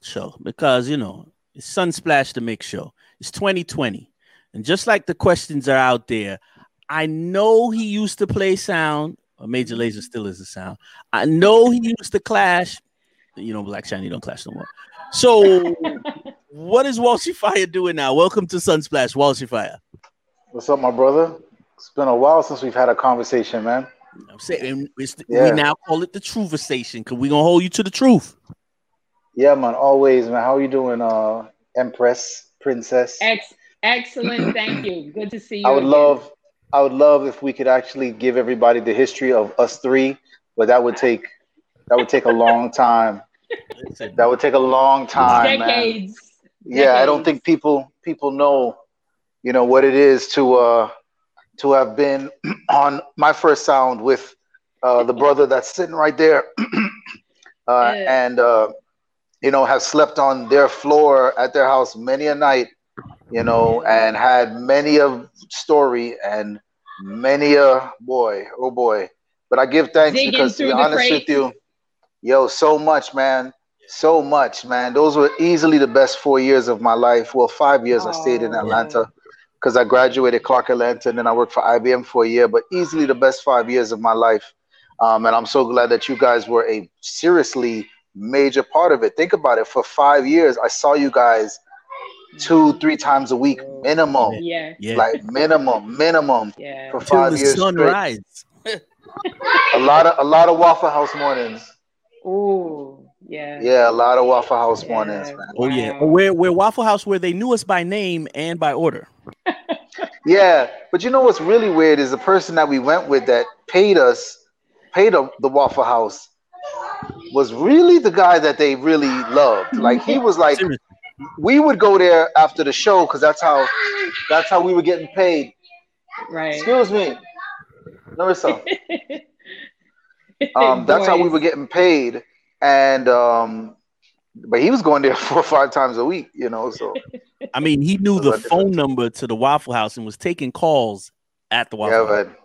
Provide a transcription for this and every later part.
show because you know it's Sunsplash the Mix Show. It's 2020, and just like the questions are out there, I know he used to play sound. Or Major Lazer still is a sound. I know he used to clash. You know, Black Chiney don't clash no more. So, what is Walshy Fire doing now? Welcome to Sunsplash, Walshy Fire. What's up, my brother? It's been a while since we've had a conversation, man. I'm saying the, yeah. we now call it the Truthversation because we're gonna hold you to the truth. Yeah, man. Always, man. How are you doing, uh, Empress, Princess? Ex- excellent. Thank you. Good to see you. I would again. love, I would love if we could actually give everybody the history of us three, but that would take, that would take a long time. that would take a long time, Decades. man. Yeah, I don't think people people know, you know, what it is to uh to have been on my first sound with uh, the brother that's sitting right there, uh, and uh, you know, have slept on their floor at their house many a night, you know, and had many a story and many a boy, oh boy. But I give thanks Digging because to be honest with you, yo, so much, man. So much, man. Those were easily the best four years of my life. Well, five years I stayed in Atlanta because I graduated Clark Atlanta and then I worked for IBM for a year, but easily the best five years of my life. Um, and I'm so glad that you guys were a seriously major part of it. Think about it. For five years, I saw you guys two, three times a week minimum. Yeah. yeah. Like minimum, minimum. Yeah. For five Till years. Sunrise. a lot of a lot of Waffle House mornings. Oh, yeah. Yeah, a lot of Waffle House yeah. mornings, man. Oh yeah. Where where Waffle House where they knew us by name and by order. yeah, but you know what's really weird is the person that we went with that paid us, paid the, the Waffle House was really the guy that they really loved. Like he was like we would go there after the show because that's how that's how we were getting paid. Right. Excuse me. Larissa. um, that's how we were getting paid. And um, but he was going there four or five times a week, you know. So I mean, he knew the phone number to the Waffle House and was taking calls at the Waffle yeah, House. Man.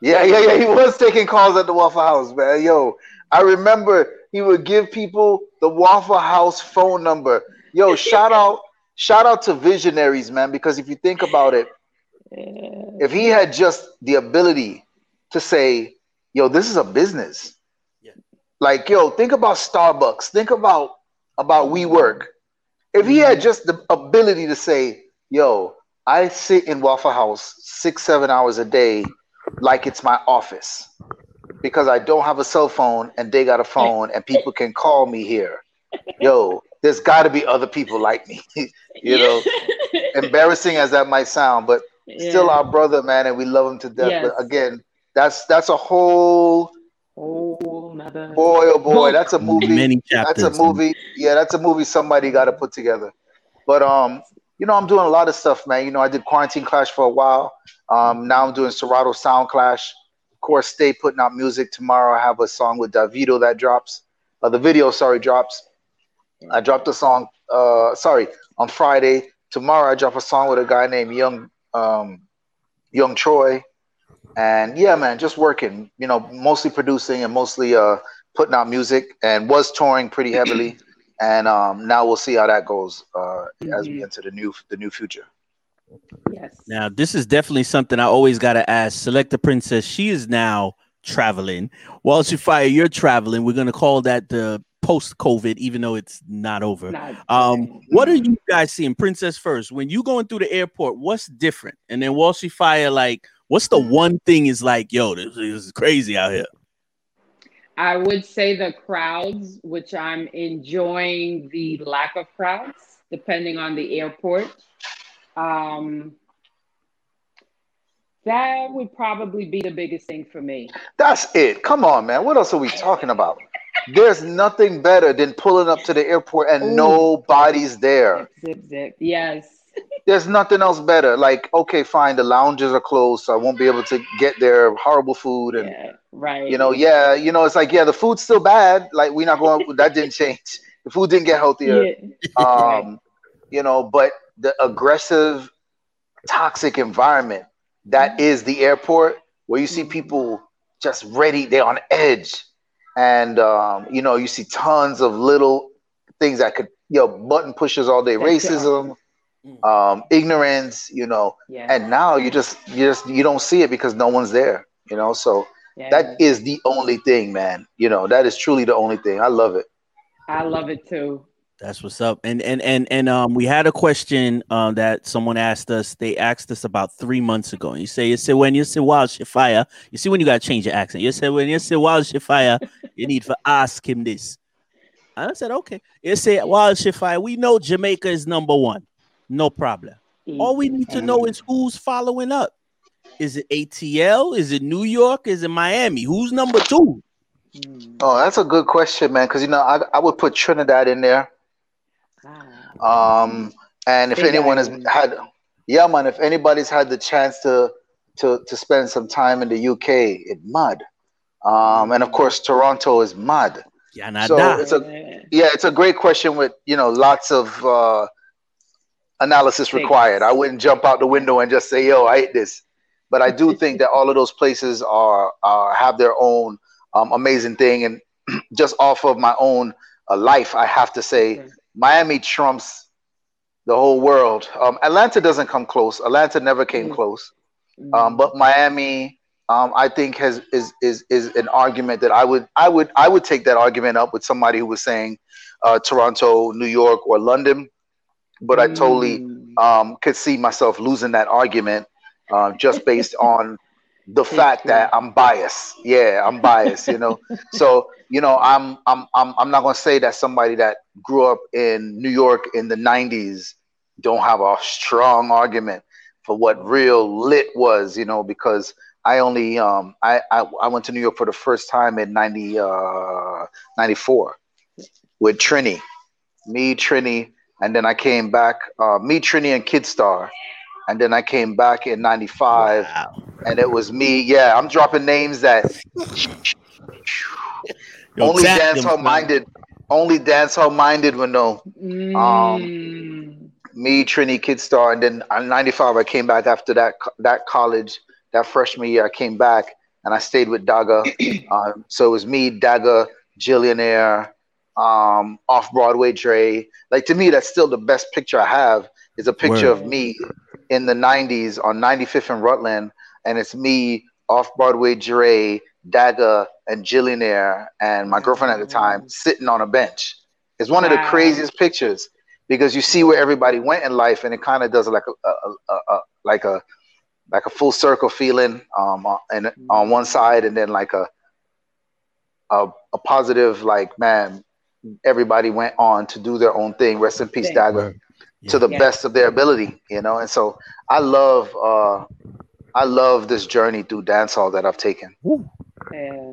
Yeah, yeah, yeah. He was taking calls at the Waffle House, man. Yo, I remember he would give people the Waffle House phone number. Yo, shout out, shout out to visionaries, man. Because if you think about it, if he had just the ability to say, "Yo, this is a business," yeah. like, yo, think about Starbucks. Think about about WeWork. If he had mm-hmm. just the ability to say, "Yo, I sit in Waffle House six, seven hours a day, like it's my office." Because I don't have a cell phone and they got a phone and people can call me here. Yo, there's got to be other people like me. you know, embarrassing as that might sound, but yeah. still our brother, man, and we love him to death. Yes. But again, that's that's a whole oh, another... boy, oh boy, that's a movie. Many chapters. That's a movie. Yeah, that's a movie somebody got to put together. But um, you know, I'm doing a lot of stuff, man. You know, I did Quarantine Clash for a while. Um, now I'm doing Serato Sound Clash course, stay putting out music. Tomorrow I have a song with Davido that drops. Uh, the video, sorry, drops. I dropped a song, uh, sorry, on Friday. Tomorrow I drop a song with a guy named Young um, Young Troy. And yeah, man, just working, you know, mostly producing and mostly uh, putting out music and was touring pretty heavily. and um, now we'll see how that goes uh, mm-hmm. as we mm-hmm. enter the new the new future. Yes. Now, this is definitely something I always got to ask. Select the princess. She is now traveling. Walshy Fire, you're traveling. We're gonna call that the post COVID, even though it's not over. Not um, what are you guys seeing, Princess? First, when you going through the airport, what's different? And then Walshy Fire, like, what's the one thing is like, yo, this, this is crazy out here. I would say the crowds, which I'm enjoying the lack of crowds, depending on the airport. Um, that would probably be the biggest thing for me. That's it. Come on, man. What else are we talking about? There's nothing better than pulling up to the airport and Ooh. nobody's there. Zip, zip. Yes. There's nothing else better. Like, okay, fine, the lounges are closed, so I won't be able to get their horrible food and yeah, right. You know, yeah, you know, it's like, yeah, the food's still bad. Like, we're not going. that didn't change. The food didn't get healthier. Yeah. Um, you know, but the aggressive, toxic environment that mm-hmm. is the airport, where you see mm-hmm. people just ready, they're on edge, and um, you know you see tons of little things that could, you know, button pushes all day, racism, mm. um, ignorance, you know, yeah. and now you just you just you don't see it because no one's there, you know. So yeah. that is the only thing, man. You know, that is truly the only thing. I love it. I love it too. That's what's up. And and and and um, we had a question um that someone asked us. They asked us about three months ago. And you say, you say when you say wild fire, you see when you gotta change your accent. You say when you say wild fire, you need to ask him this. I said, okay. You say wild fire. We know Jamaica is number one, no problem. All we need to know is who's following up. Is it ATL? Is it New York? Is it Miami? Who's number two? Oh, that's a good question, man. Because you know, I, I would put Trinidad in there. Um, and if anyone has had, yeah, man, if anybody's had the chance to to to spend some time in the UK, it mud. Um, and of course, Toronto is mud. Yeah, so it's a yeah, it's a great question with you know lots of uh, analysis required. I wouldn't jump out the window and just say, "Yo, I hate this," but I do think that all of those places are, are have their own um, amazing thing. And just off of my own uh, life, I have to say, Miami trumps the whole world. Um, Atlanta doesn't come close. Atlanta never came mm-hmm. close. Mm-hmm. Um, but Miami, um, I think has is is is an argument that I would I would I would take that argument up with somebody who was saying uh, Toronto, New York, or London. But I totally mm. um, could see myself losing that argument uh, just based on the fact that I'm biased. Yeah, I'm biased, you know. so, you know, I'm I'm I'm I'm not gonna say that somebody that grew up in New York in the 90s don't have a strong argument for what real lit was, you know, because I only um I I, I went to New York for the first time in 90 uh 94 with Trini. Me, Trini, and then I came back, uh, me, Trini, and Kidstar and then I came back in '95, wow. and it was me. Yeah, I'm dropping names that Yo, only dancehall minded, only dancehall minded would know. Mm. Um, me, Trini, Kidstar, and then in '95 I came back after that that college, that freshman year. I came back and I stayed with Daga. um, so it was me, Daga, Jillionaire, um, off Broadway Dre. Like to me, that's still the best picture I have. Is a picture Word. of me in the 90s on 95th and Rutland, and it's me off Broadway Dre, Daga, and Jillionaire, and my girlfriend at the time sitting on a bench. It's one wow. of the craziest pictures because you see where everybody went in life, and it kind of does like a, a, a, a, like a like a full circle feeling um and on one side, and then like a a, a positive like man, everybody went on to do their own thing. Rest in peace, Daga yeah. to the yeah. best of their ability, you know. And so I love uh I love this journey through dancehall that I've taken. Yeah.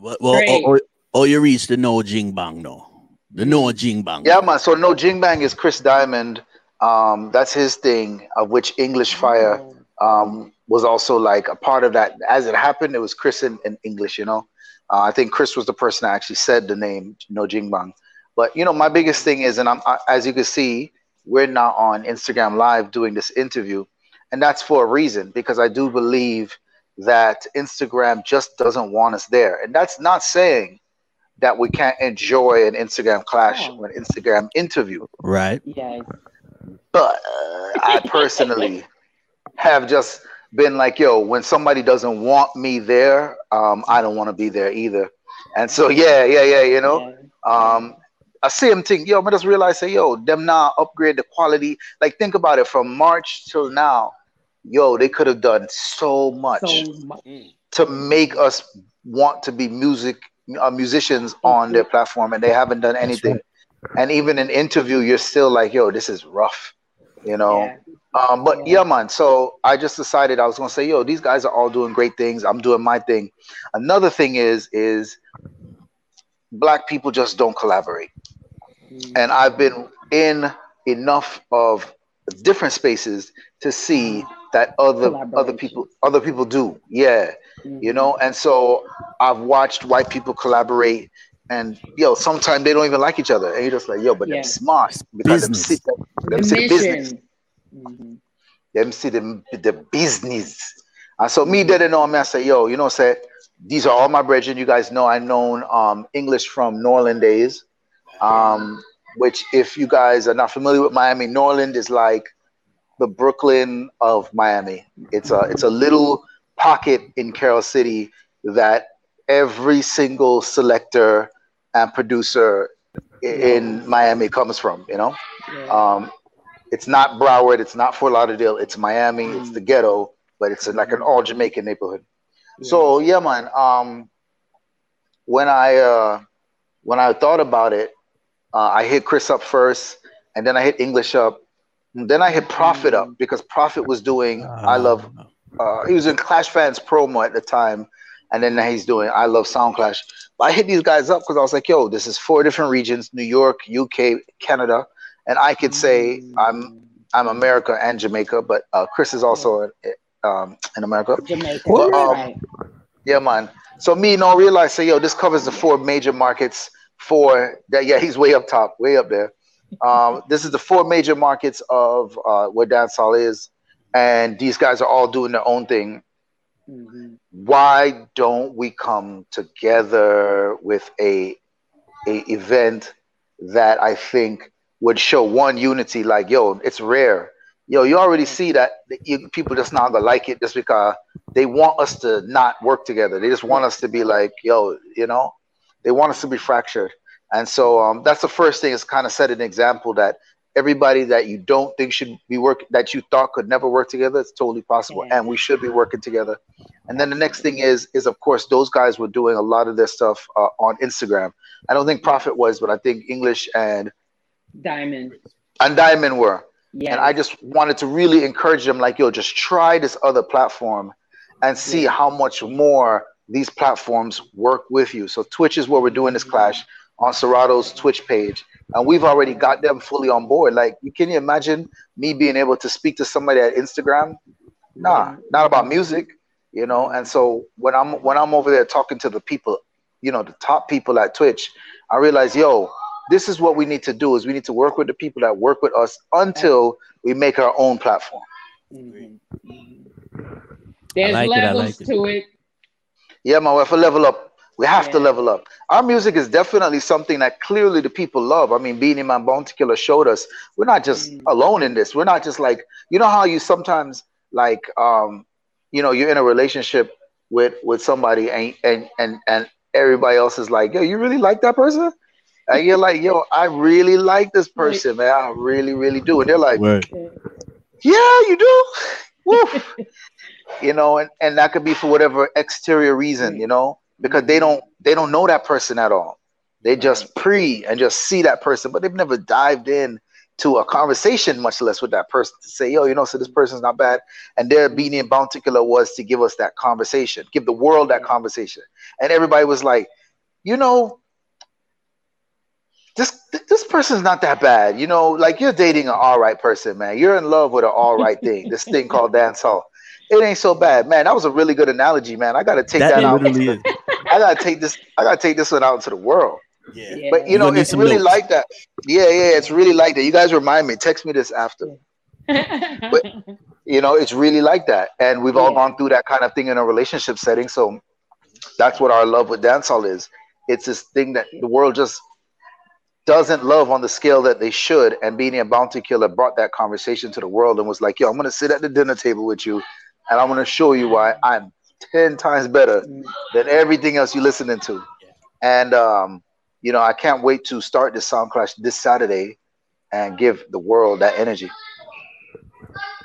Well, well oh, you reached the no jing bang no. The no jing bang. Yeah, man. So no jing bang is Chris Diamond. Um, that's his thing, of which English Fire oh. um was also like a part of that. As it happened, it was Chris in, in English, you know. Uh, I think Chris was the person that actually said the name No Jing Bang. But you know, my biggest thing is, and I'm as you can see, we're now on Instagram Live doing this interview, and that's for a reason because I do believe that Instagram just doesn't want us there, and that's not saying that we can't enjoy an Instagram clash oh. or an Instagram interview. Right. Yes. But uh, I personally have just been like, yo, when somebody doesn't want me there, um, I don't want to be there either. And so, yeah, yeah, yeah, you know, um, I same thing. Yo, I just realize, say, yo, them now upgrade the quality. Like, think about it from March till now. Yo, they could have done so much, so much, to make us want to be music uh, musicians on their platform, and they haven't done anything. Right. And even in interview, you're still like, yo, this is rough, you know. Yeah. Um, but yeah. yeah, man. So I just decided I was gonna say, yo, these guys are all doing great things. I'm doing my thing. Another thing is, is black people just don't collaborate and I've been in enough of different spaces to see that other other people other people do. Yeah, mm-hmm. you know. And so I've watched white people collaborate, and yo, sometimes they don't even like each other, and you're just like, yo, but yeah. they're smart because them see, them, them the see the business. Mm-hmm. Them see the, the business. And so me didn't know me, I say, yo, you know, say these are all my brethren. You guys know I known um, English from Norland days. Um, which, if you guys are not familiar with Miami, Norland is like the Brooklyn of Miami. It's a it's a little pocket in Carol City that every single selector and producer in Miami comes from. You know, um, it's not Broward, it's not Fort Lauderdale, it's Miami, it's the ghetto, but it's like an all Jamaican neighborhood. So yeah, man. Um, when I uh, when I thought about it, uh, I hit Chris up first, and then I hit English up, and then I hit Profit up because Profit was doing uh, I love. Uh, he was in Clash Fans promo at the time, and then he's doing I love Sound Clash. But I hit these guys up because I was like, yo, this is four different regions: New York, UK, Canada, and I could say I'm I'm America and Jamaica, but uh, Chris is also um, in America. Jamaica, but, um, right. Yeah, man. So me and all realize say, yo, this covers the four major markets for that. Yeah, he's way up top, way up there. Um, this is the four major markets of uh, where dancehall is, and these guys are all doing their own thing. Mm-hmm. Why don't we come together with a a event that I think would show one unity? Like, yo, it's rare. Yo, you already see that people just not gonna like it just because they want us to not work together. They just want us to be like, yo, you know, they want us to be fractured. And so um, that's the first thing is kind of set an example that everybody that you don't think should be work that you thought could never work together, it's totally possible. And we should be working together. And then the next thing is, is of course, those guys were doing a lot of their stuff uh, on Instagram. I don't think Prophet was, but I think English and Diamond and Diamond were. Yes. And I just wanted to really encourage them, like, yo, just try this other platform and see yeah. how much more these platforms work with you. So Twitch is where we're doing this clash on Serato's Twitch page. And we've already got them fully on board. Like, you can you imagine me being able to speak to somebody at Instagram? Nah, not about music, you know. And so when I'm when I'm over there talking to the people, you know, the top people at Twitch, I realize, yo, this is what we need to do is we need to work with the people that work with us until we make our own platform. Mm-hmm. There's like levels it, like to it. it. Yeah, man, we have to level up. We have yeah. to level up. Our music is definitely something that clearly the people love. I mean, Beenie Man Bounty Killer showed us we're not just mm. alone in this. We're not just like, you know how you sometimes like um, you know, you're in a relationship with with somebody and and and and everybody else is like, yo, you really like that person? And you're like, yo, I really like this person, man. I really, really do. And they're like, right. yeah, you do. you know, and, and that could be for whatever exterior reason, you know, because they don't they don't know that person at all. They just pre and just see that person, but they've never dived in to a conversation, much less with that person to say, yo, you know, so this person's not bad. And their being in particular was to give us that conversation, give the world that conversation. And everybody was like, you know, this this person's not that bad. You know, like you're dating an all right person, man. You're in love with an all right thing. This thing called dance hall. It ain't so bad, man. That was a really good analogy, man. I gotta take that, that out. I gotta take this. I gotta take this one out into the world. Yeah. But you know, it's really notes. like that. Yeah, yeah, it's really like that. You guys remind me. Text me this after. but you know, it's really like that. And we've all gone through that kind of thing in a relationship setting. So that's what our love with dancehall is. It's this thing that the world just doesn't love on the scale that they should. And Beenie and Bounty Killer brought that conversation to the world and was like, yo, I'm gonna sit at the dinner table with you and I'm gonna show you why I'm 10 times better than everything else you're listening to. And um, you know, I can't wait to start the sound clash this Saturday and give the world that energy.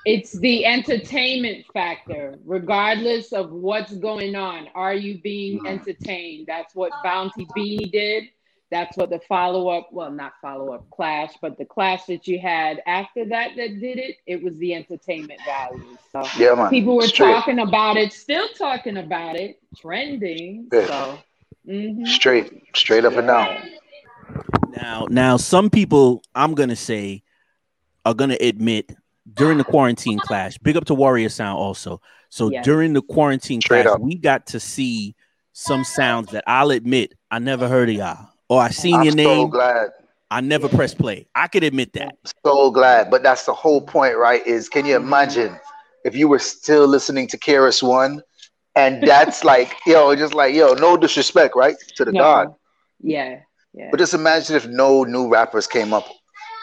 It's the entertainment factor, regardless of what's going on. Are you being mm-hmm. entertained? That's what Bounty Beanie did that's what the follow up, well, not follow up clash, but the clash that you had after that that did it, it was the entertainment value. So yeah, man. people were Straight. talking about it, still talking about it, trending. Yeah. So mm-hmm. straight, straight up and down. Now, now, some people, I'm gonna say, are gonna admit during the quarantine clash. Big up to Warrior Sound also. So yes. during the quarantine Straight clash, up. we got to see some sounds that I'll admit I never heard of y'all or I seen I'm your name. So glad. I never press play. I could admit that. So glad, but that's the whole point, right? Is can you imagine if you were still listening to KRS One, and that's like, yo, just like, yo, no disrespect, right, to the no. Yeah. Yeah. But just imagine if no new rappers came up.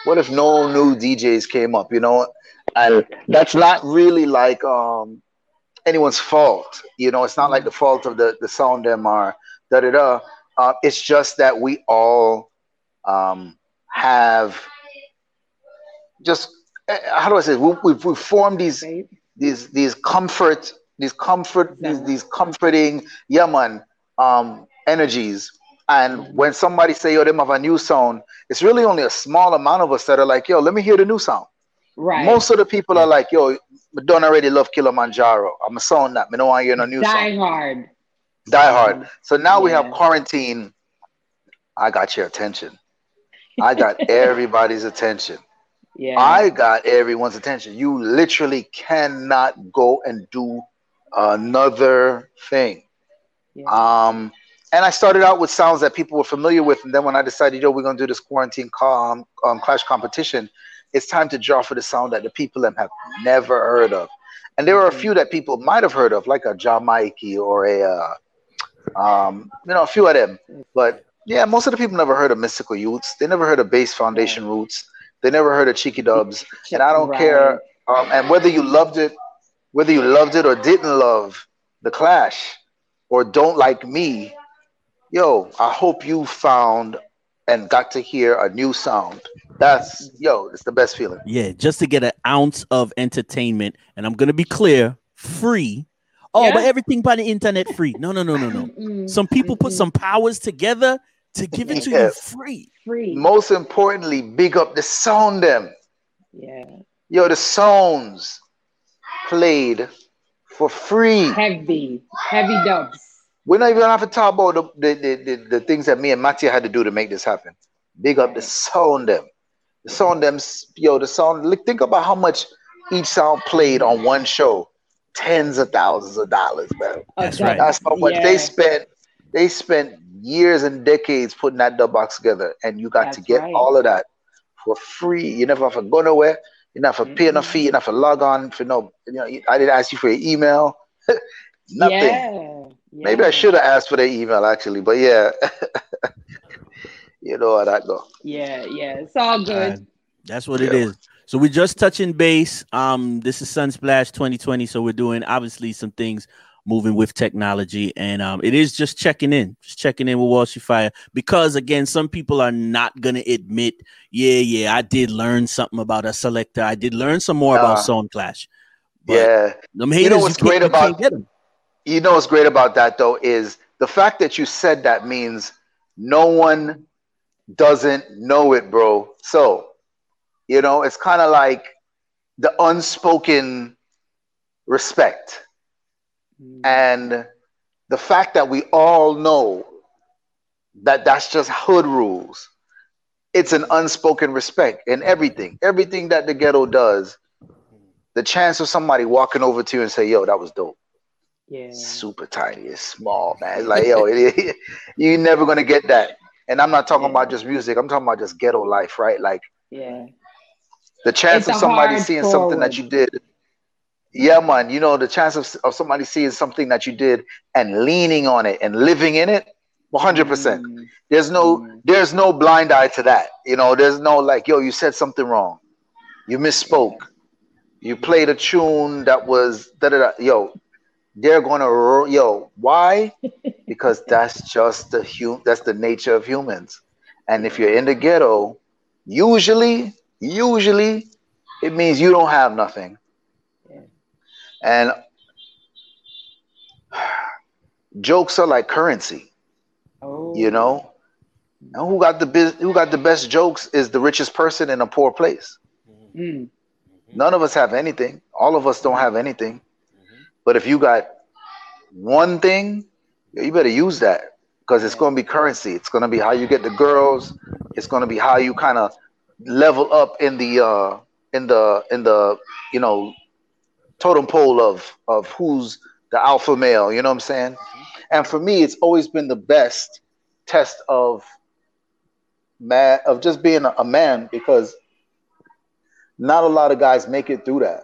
What if no new DJs came up? You know, and that's not really like um anyone's fault. You know, it's not like the fault of the the sound them are da da da. Uh, it's just that we all um, have just eh, how do I say? We, we've, we've formed these these these comfort these comfort these, these comforting yeah man um, energies. And when somebody say, yo, them have a new sound, it's really only a small amount of us that are like, yo, let me hear the new sound. Right. Most of the people are like, yo, I don't already love Kilimanjaro. I'm a song that. I don't want to hear no new Die song. hard. Die hard. So now yeah. we have quarantine. I got your attention. I got everybody's attention. Yeah. I got everyone's attention. You literally cannot go and do another thing. Yeah. Um, and I started out with sounds that people were familiar with, and then when I decided, yo, we're gonna do this quarantine um, um, clash competition, it's time to draw for the sound that the people have never heard of. And there are a mm-hmm. few that people might have heard of, like a Jamaiki or a, uh, um, you know, a few of them. But yeah, most of the people never heard of Mystical Youths. They never heard of Bass Foundation. Roots. They never heard of Cheeky Dubs. And I don't right. care. Um, and whether you loved it, whether you loved it or didn't love the Clash, or don't like me, yo, I hope you found and got to hear a new sound. That's yo, it's the best feeling. Yeah, just to get an ounce of entertainment, and I'm gonna be clear, free. Oh, yeah. but everything by the internet free. No, no, no, no, no. some people put some powers together to give it to yes. you free. Free. Most importantly, big up the sound them. Yeah. Yo, the sounds played for free. Heavy, heavy dubs. We're not even gonna have to talk about the, the, the, the, things that me and Mattia had to do to make this happen. Big up the sound them. The sound them, yo, the sound. Think about how much each sound played on one show. Tens of thousands of dollars, man. That's right. That's how much yeah. they spent. They spent years and decades putting that dub box together, and you got That's to get right. all of that for free. You never have to go nowhere. You never have to pay no fee. You never have to log on for no. You know, I didn't ask you for your email. Nothing. Yeah. Maybe I should have asked for their email actually, but yeah. you know how that go. Yeah, yeah. It's all good. Uh, that's what yeah. it is. So we're just touching base. Um, this is Sunsplash 2020. So we're doing obviously some things moving with technology. And um, it is just checking in, just checking in with Walshy Fire. Because again, some people are not gonna admit, yeah, yeah, I did learn something about a selector. I did learn some more uh, about Sound Clash. But yeah. Them haters, you know what's you great about you know what's great about that though is the fact that you said that means no one doesn't know it, bro. So, you know, it's kind of like the unspoken respect. Mm. And the fact that we all know that that's just hood rules. It's an unspoken respect in everything. Everything that the ghetto does, the chance of somebody walking over to you and say, yo, that was dope yeah. super tiny, it's small, man. It's like, yo, it, you're never gonna get that. And I'm not talking yeah. about just music. I'm talking about just ghetto life, right? Like, yeah, the chance of somebody seeing forward. something that you did. Yeah, man. You know the chance of, of somebody seeing something that you did and leaning on it and living in it. 100 mm. percent. There's no mm. there's no blind eye to that. You know, there's no like, yo, you said something wrong. You misspoke. You played a tune that was da da da. Yo, they're gonna yo why because that's just the hum that's the nature of humans and if you're in the ghetto usually usually it means you don't have nothing. And jokes are like currency oh. you know? And who got the biz- who got the best jokes is the richest person in a poor place. Mm. none of us have anything. All of us don't have anything. But if you got one thing, you better use that because it's going to be currency. It's going to be how you get the girls. It's going to be how you kind of level up in the uh, in the in the you know totem pole of of who's the alpha male. You know what I'm saying? And for me, it's always been the best test of man of just being a, a man because not a lot of guys make it through that.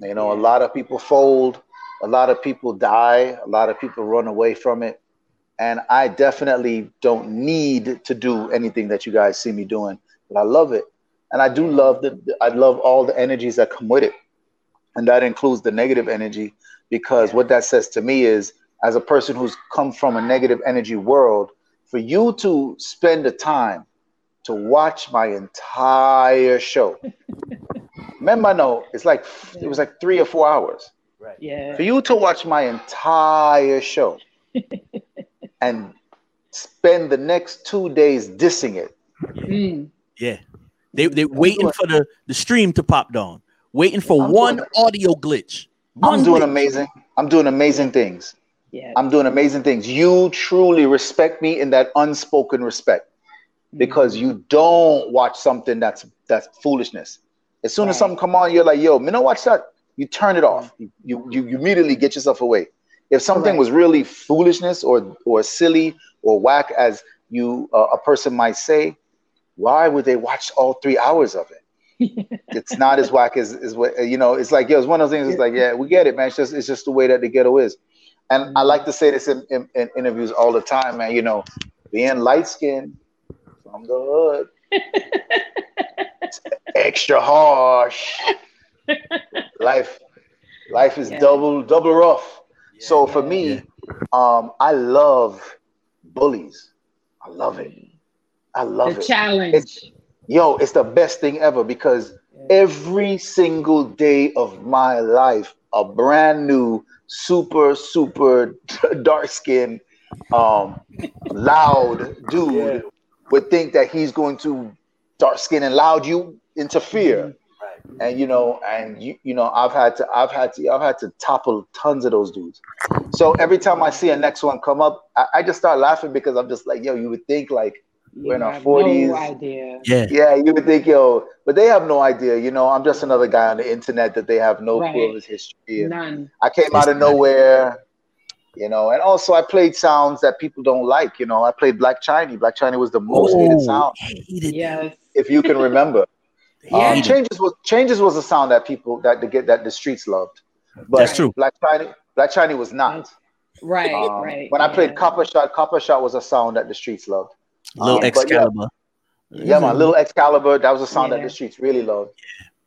You know, a lot of people fold a lot of people die a lot of people run away from it and I definitely don't need to do anything that you guys see me doing, but I love it, and I do love the I love all the energies that come with it, and that includes the negative energy, because what that says to me is, as a person who's come from a negative energy world, for you to spend the time to watch my entire show. Remember, no, it's like it was like three or four hours. Right. Yeah. For you to watch my entire show and spend the next two days dissing it. Mm. Yeah. They they waiting for the, the stream to pop down, waiting for I'm one doing, audio glitch. One I'm doing glitch. amazing. I'm doing amazing things. Yeah. I'm doing amazing things. You truly respect me in that unspoken respect because mm-hmm. you don't watch something that's that's foolishness. As soon right. as something come on, you're like, yo, me not watch that. You turn it off. You you, you immediately get yourself away. If something right. was really foolishness or or silly or whack, as you uh, a person might say, why would they watch all three hours of it? it's not as whack as, as what you know. It's like, yo, it's one of those things. It's like, yeah, we get it, man. It's just it's just the way that the ghetto is. And mm-hmm. I like to say this in, in, in, interviews all the time, man. You know, being light skinned from the hood, extra harsh. life, life is yeah. double double rough. Yeah, so for me, yeah. um, I love bullies. I love it. I love the it. Challenge. It's, yo, it's the best thing ever because every single day of my life, a brand new, super, super dark skinned, um, loud dude yeah. would think that he's going to dark skin and loud you interfere. Mm-hmm and you know, and you you know, I've had to I've had to I've had to topple tons of those dudes. So every time I see a next one come up, I, I just start laughing because I'm just like, yo, you would think like we're in our forties. No idea. Yeah. Yeah, you would think, yo, but they have no idea. You know, I'm just another guy on the internet that they have no right. clue of his history. None. I came out of nowhere. You know, and also I played sounds that people don't like. You know, I played Black Chiney. Black Chiney was the most oh, hated sound. Hated yes. If you can remember. Yeah. Um, changes was changes was a sound that people that the get that the streets loved. But That's true. Black Chiney, Black Chiney was not. Right, um, right. When I played Copper Shot, Copper Shot was a sound that the streets loved. Little um, Excalibur. Yeah, yeah, my little Excalibur. That was a sound yeah. that the streets really loved.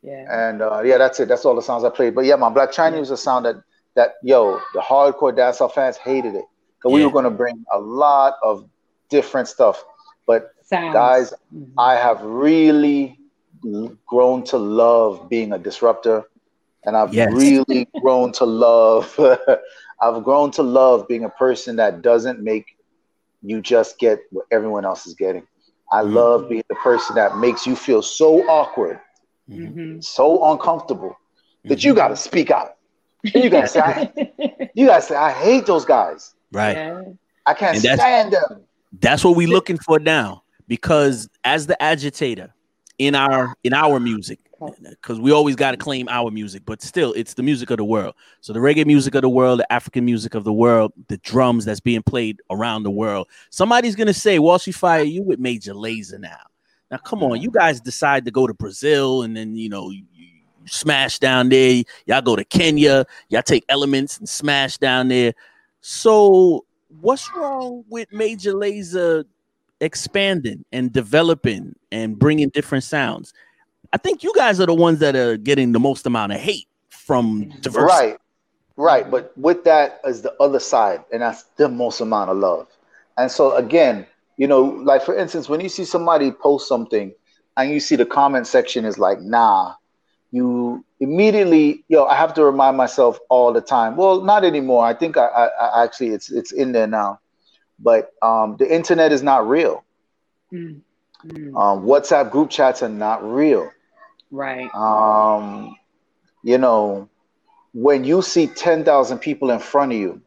Yeah. And uh, yeah, that's it. That's all the sounds I played. But yeah, my Black Chiney was a sound that that yo, the hardcore dancehall fans hated it because we were going to bring a lot of different stuff. But Sounds. guys, mm-hmm. I have really grown to love being a disruptor, and I've yes. really grown to love. I've grown to love being a person that doesn't make you just get what everyone else is getting. I mm-hmm. love being the person that makes you feel so awkward, mm-hmm. so uncomfortable that mm-hmm. you got to speak out. And you got to say, I, you got to say, I hate those guys. Right. Yeah. I can't stand them. That's what we're looking for now. Because as the agitator, in our in our music because we always got to claim our music but still it's the music of the world. So the reggae music of the world the african music of the world the drums that's being played around the world. Somebody's gonna say Walshy Fire you with major lazer now. Now come on you guys decide to go to brazil and then you know you, you smash down there. Y'all go to kenya. Y'all take elements and smash down there. So what's wrong with major lazer expanding and developing and bringing different sounds. I think you guys are the ones that are getting the most amount of hate from diversity. Right, right. But with that is the other side, and that's the most amount of love. And so again, you know, like for instance, when you see somebody post something and you see the comment section is like, nah, you immediately, yo, I have to remind myself all the time. Well, not anymore. I think I, I, I actually it's it's in there now but um, the internet is not real. Mm. Mm. Um, WhatsApp group chats are not real. Right. Um, you know, when you see 10,000 people in front of you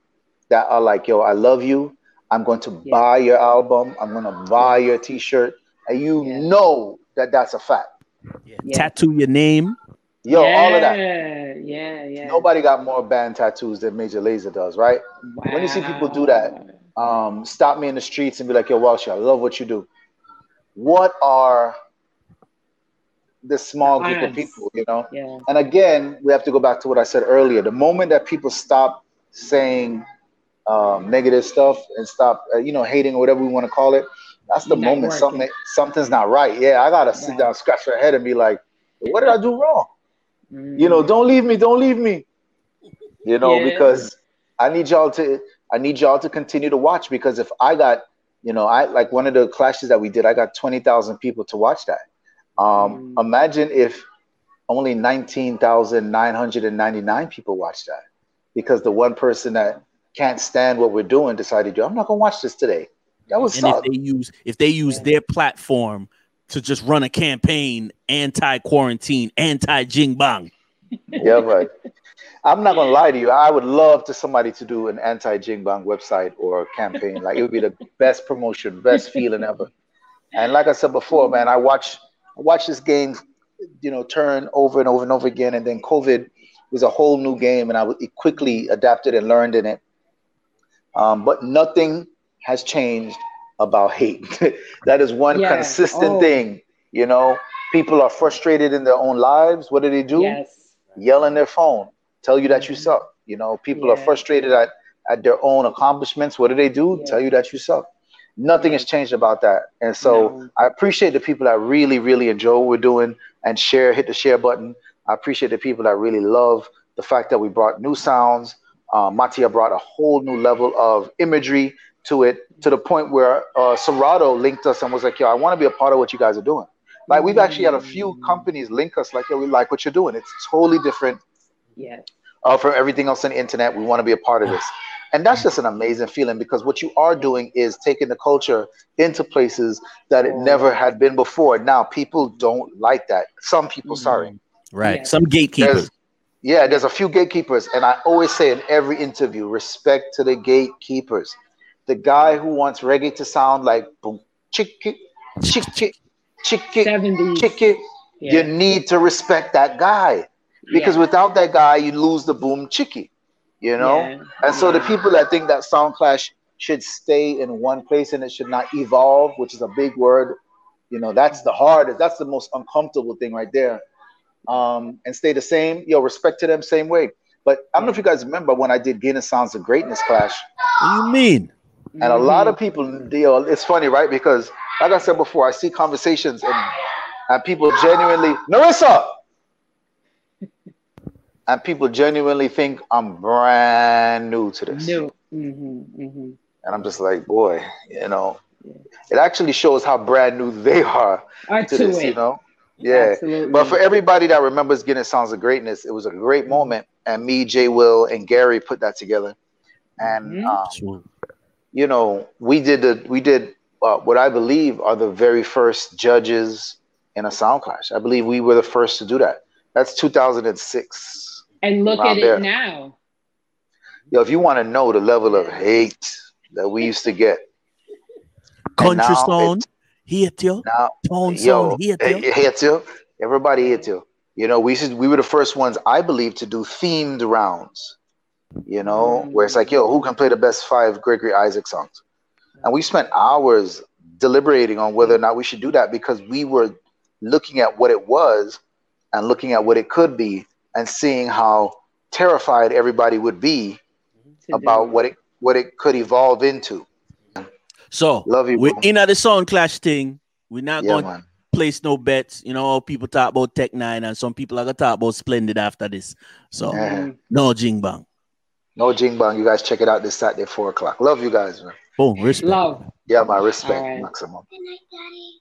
that are like, yo, I love you. I'm going to yeah. buy your album. I'm going to buy your t shirt. And you yeah. know that that's a fact. Yeah. Tattoo your name. Yo, all of that. Yeah, yeah. Nobody got more band tattoos than Major Lazer does, right? Wow. When you see people do that, um, stop me in the streets and be like, yo, Walsh, I love what you do. What are the small group of people, you know? Yeah. And again, we have to go back to what I said earlier. The moment that people stop saying um, negative stuff and stop, uh, you know, hating or whatever we want to call it. That's the moment something something's not right. Yeah, I gotta sit down, scratch my head, and be like, "What did I do wrong?" Mm. You know, don't leave me, don't leave me. You know, yeah. because I need y'all to I need y'all to continue to watch because if I got, you know, I like one of the clashes that we did, I got twenty thousand people to watch that. Um, mm. Imagine if only 19,999 people watched that because the one person that can't stand what we're doing decided, yo, I'm not going to watch this today. That was and solid. if they use if they use their platform to just run a campaign anti quarantine, anti Jing Bang. Yeah, right. I'm not gonna lie to you. I would love to somebody to do an anti Jing Bang website or campaign. Like it would be the best promotion, best feeling ever. And like I said before, man, I watch I watch this game you know, turn over and over and over again. And then COVID was a whole new game, and I quickly adapted and learned in it. Um, but nothing has changed about hate. that is one yeah. consistent oh. thing. You know, people are frustrated in their own lives. What do they do? Yes. Yell on their phone, tell you that you suck. You know, people yeah. are frustrated at, at their own accomplishments. What do they do? Yeah. Tell you that you suck. Nothing has changed about that. And so no. I appreciate the people that really, really enjoy what we're doing and share, hit the share button. I appreciate the people that really love the fact that we brought new sounds. Uh, Matia brought a whole new level of imagery to it to the point where uh, Serato linked us and was like, yo, I want to be a part of what you guys are doing. Like we've actually had a few companies link us like, yo, we like what you're doing. It's totally different. Yeah. Uh, from everything else on the internet, we want to be a part of this. And that's just an amazing feeling because what you are doing is taking the culture into places that it never had been before. Now, people don't like that. Some people, sorry. Mm-hmm. Right. Yeah. Some gatekeepers. There's, yeah, there's a few gatekeepers. And I always say in every interview respect to the gatekeepers. The guy who wants reggae to sound like boom, chick, chick, chick, chick, chick, chick, you need to respect that guy because yeah. without that guy, you lose the boom chicky you know? Yeah. And so the people that think that Sound Clash should stay in one place and it should not evolve, which is a big word, you know, that's the hardest, that's the most uncomfortable thing right there. Um, and stay the same, yo, respect to them same way. But I don't know if you guys remember when I did Guinness Sounds of Greatness Clash. What do you mean? And a lot of people, deal. it's funny, right? Because like I said before, I see conversations and, and people genuinely, Narissa, and people genuinely think I'm brand new to this. New. Mm-hmm, mm-hmm. And I'm just like, boy, you know, it actually shows how brand new they are, are to, to this, it. you know. Yeah. Absolutely. But for everybody that remembers Guinness Sounds of Greatness, it was a great moment. And me, Jay Will, and Gary put that together. And mm-hmm. um, you know, we did the we did uh, what I believe are the very first judges in a sound clash. I believe we were the first to do that. That's 2006 and look at there. it now. Yo, if you want to know the level of hate that we used to get, country song, hate you. Now, tone song, hate you. Hate you. Everybody hate you. You know, we should, we were the first ones, I believe, to do themed rounds. You know, mm. where it's like, yo, who can play the best five Gregory Isaacs songs? And we spent hours deliberating on whether or not we should do that because we were looking at what it was and looking at what it could be and seeing how terrified everybody would be about what it what it could evolve into. So love you. We're bro. in at the sound clash thing. We're not yeah, going to place no bets. You know, people talk about Tech Nine, and some people are gonna talk about Splendid after this. So yeah. no Jing Bang. No Jing Bang. You guys check it out this Saturday, four o'clock. Love you guys, man. Boom, respect. Love. Yeah, my respect, right. maximum. Good night, Daddy.